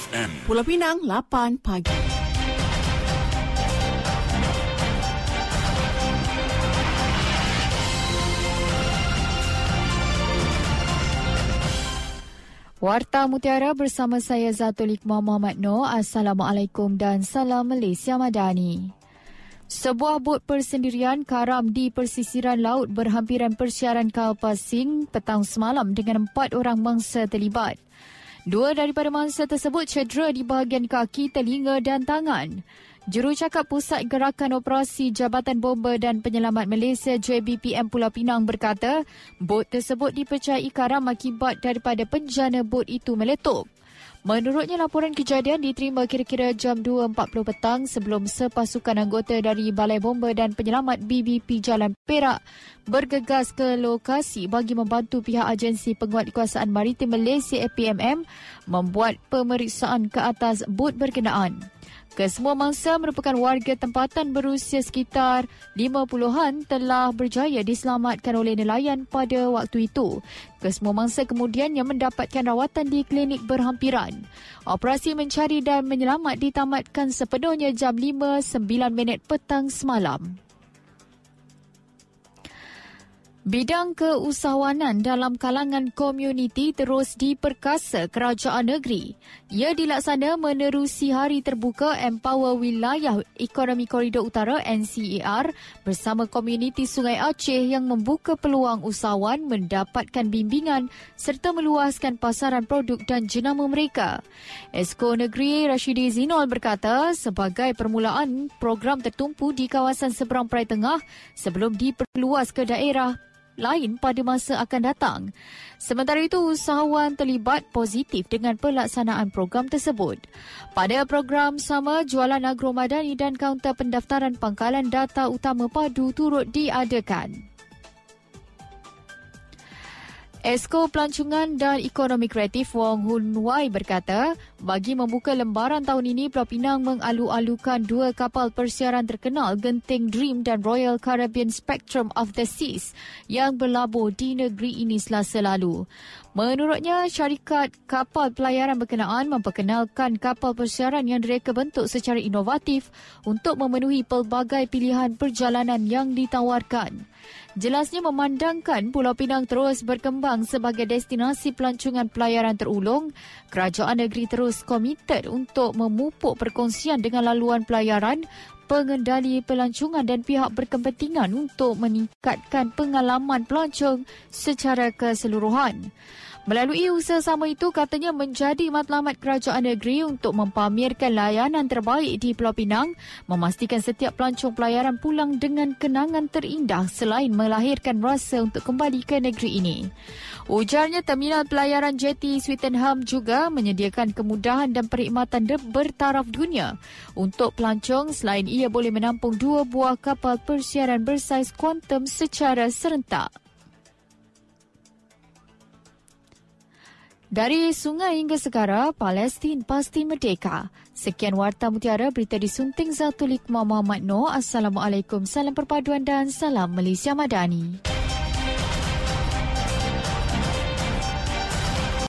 FM. Pulau Pinang 8 pagi. Warta Mutiara bersama saya Zatul Iqmah Muhammad Noor. Assalamualaikum dan salam Malaysia Madani. Sebuah bot persendirian karam di persisiran laut berhampiran persiaran kapal Pasing petang semalam dengan empat orang mangsa terlibat. Dua daripada mangsa tersebut cedera di bahagian kaki, telinga dan tangan. Jurucakap Pusat Gerakan Operasi Jabatan Bomba dan Penyelamat Malaysia JBPM Pulau Pinang berkata, bot tersebut dipercayai karam akibat daripada penjana bot itu meletup. Menurutnya laporan kejadian diterima kira-kira jam 2.40 petang sebelum sepasukan anggota dari Balai Bomba dan Penyelamat BBP Jalan Perak bergegas ke lokasi bagi membantu pihak Agensi Penguatkuasaan Maritim Malaysia APMM membuat pemeriksaan ke atas bot berkenaan. Kesemua mangsa merupakan warga tempatan berusia sekitar 50-an telah berjaya diselamatkan oleh nelayan pada waktu itu. Kesemua mangsa kemudian yang mendapatkan rawatan di klinik berhampiran. Operasi mencari dan menyelamat ditamatkan sepenuhnya jam 5.09 minit petang semalam. Bidang keusahawanan dalam kalangan komuniti terus diperkasa kerajaan negeri. Ia dilaksana menerusi Hari Terbuka Empower Wilayah Ekonomi Koridor Utara NCER bersama komuniti Sungai Aceh yang membuka peluang usahawan mendapatkan bimbingan serta meluaskan pasaran produk dan jenama mereka. Esko Negeri Rashidi Zinol berkata sebagai permulaan program tertumpu di kawasan seberang Perai Tengah sebelum diperluas ke daerah lain pada masa akan datang. Sementara itu, usahawan terlibat positif dengan pelaksanaan program tersebut. Pada program sama, jualan agromadani dan kaunter pendaftaran pangkalan data utama padu turut diadakan. Esko Pelancongan dan Ekonomi Kreatif Wong Hun Wai berkata, bagi membuka lembaran tahun ini, Pulau Pinang mengalu-alukan dua kapal persiaran terkenal Genting Dream dan Royal Caribbean Spectrum of the Seas yang berlabuh di negeri ini selasa lalu. Menurutnya, syarikat kapal pelayaran berkenaan memperkenalkan kapal persiaran yang direka bentuk secara inovatif untuk memenuhi pelbagai pilihan perjalanan yang ditawarkan. Jelasnya memandangkan Pulau Pinang terus berkembang sebagai destinasi pelancongan pelayaran terulung, kerajaan negeri terus komited untuk memupuk perkongsian dengan laluan pelayaran, pengendali pelancongan dan pihak berkepentingan untuk meningkatkan pengalaman pelancong secara keseluruhan. Melalui usaha sama itu, katanya menjadi matlamat kerajaan negeri untuk mempamerkan layanan terbaik di Pulau Pinang, memastikan setiap pelancong pelayaran pulang dengan kenangan terindah selain melahirkan rasa untuk kembali ke negeri ini. Ujarnya terminal pelayaran JT Swettenham juga menyediakan kemudahan dan perkhidmatan bertaraf dunia untuk pelancong selain ia boleh menampung dua buah kapal persiaran bersaiz kuantum secara serentak. Dari sungai hingga segara, Palestin pasti merdeka. Sekian Warta Mutiara, berita disunting Zatulik Muhammad Noor. Assalamualaikum, salam perpaduan dan salam Malaysia Madani.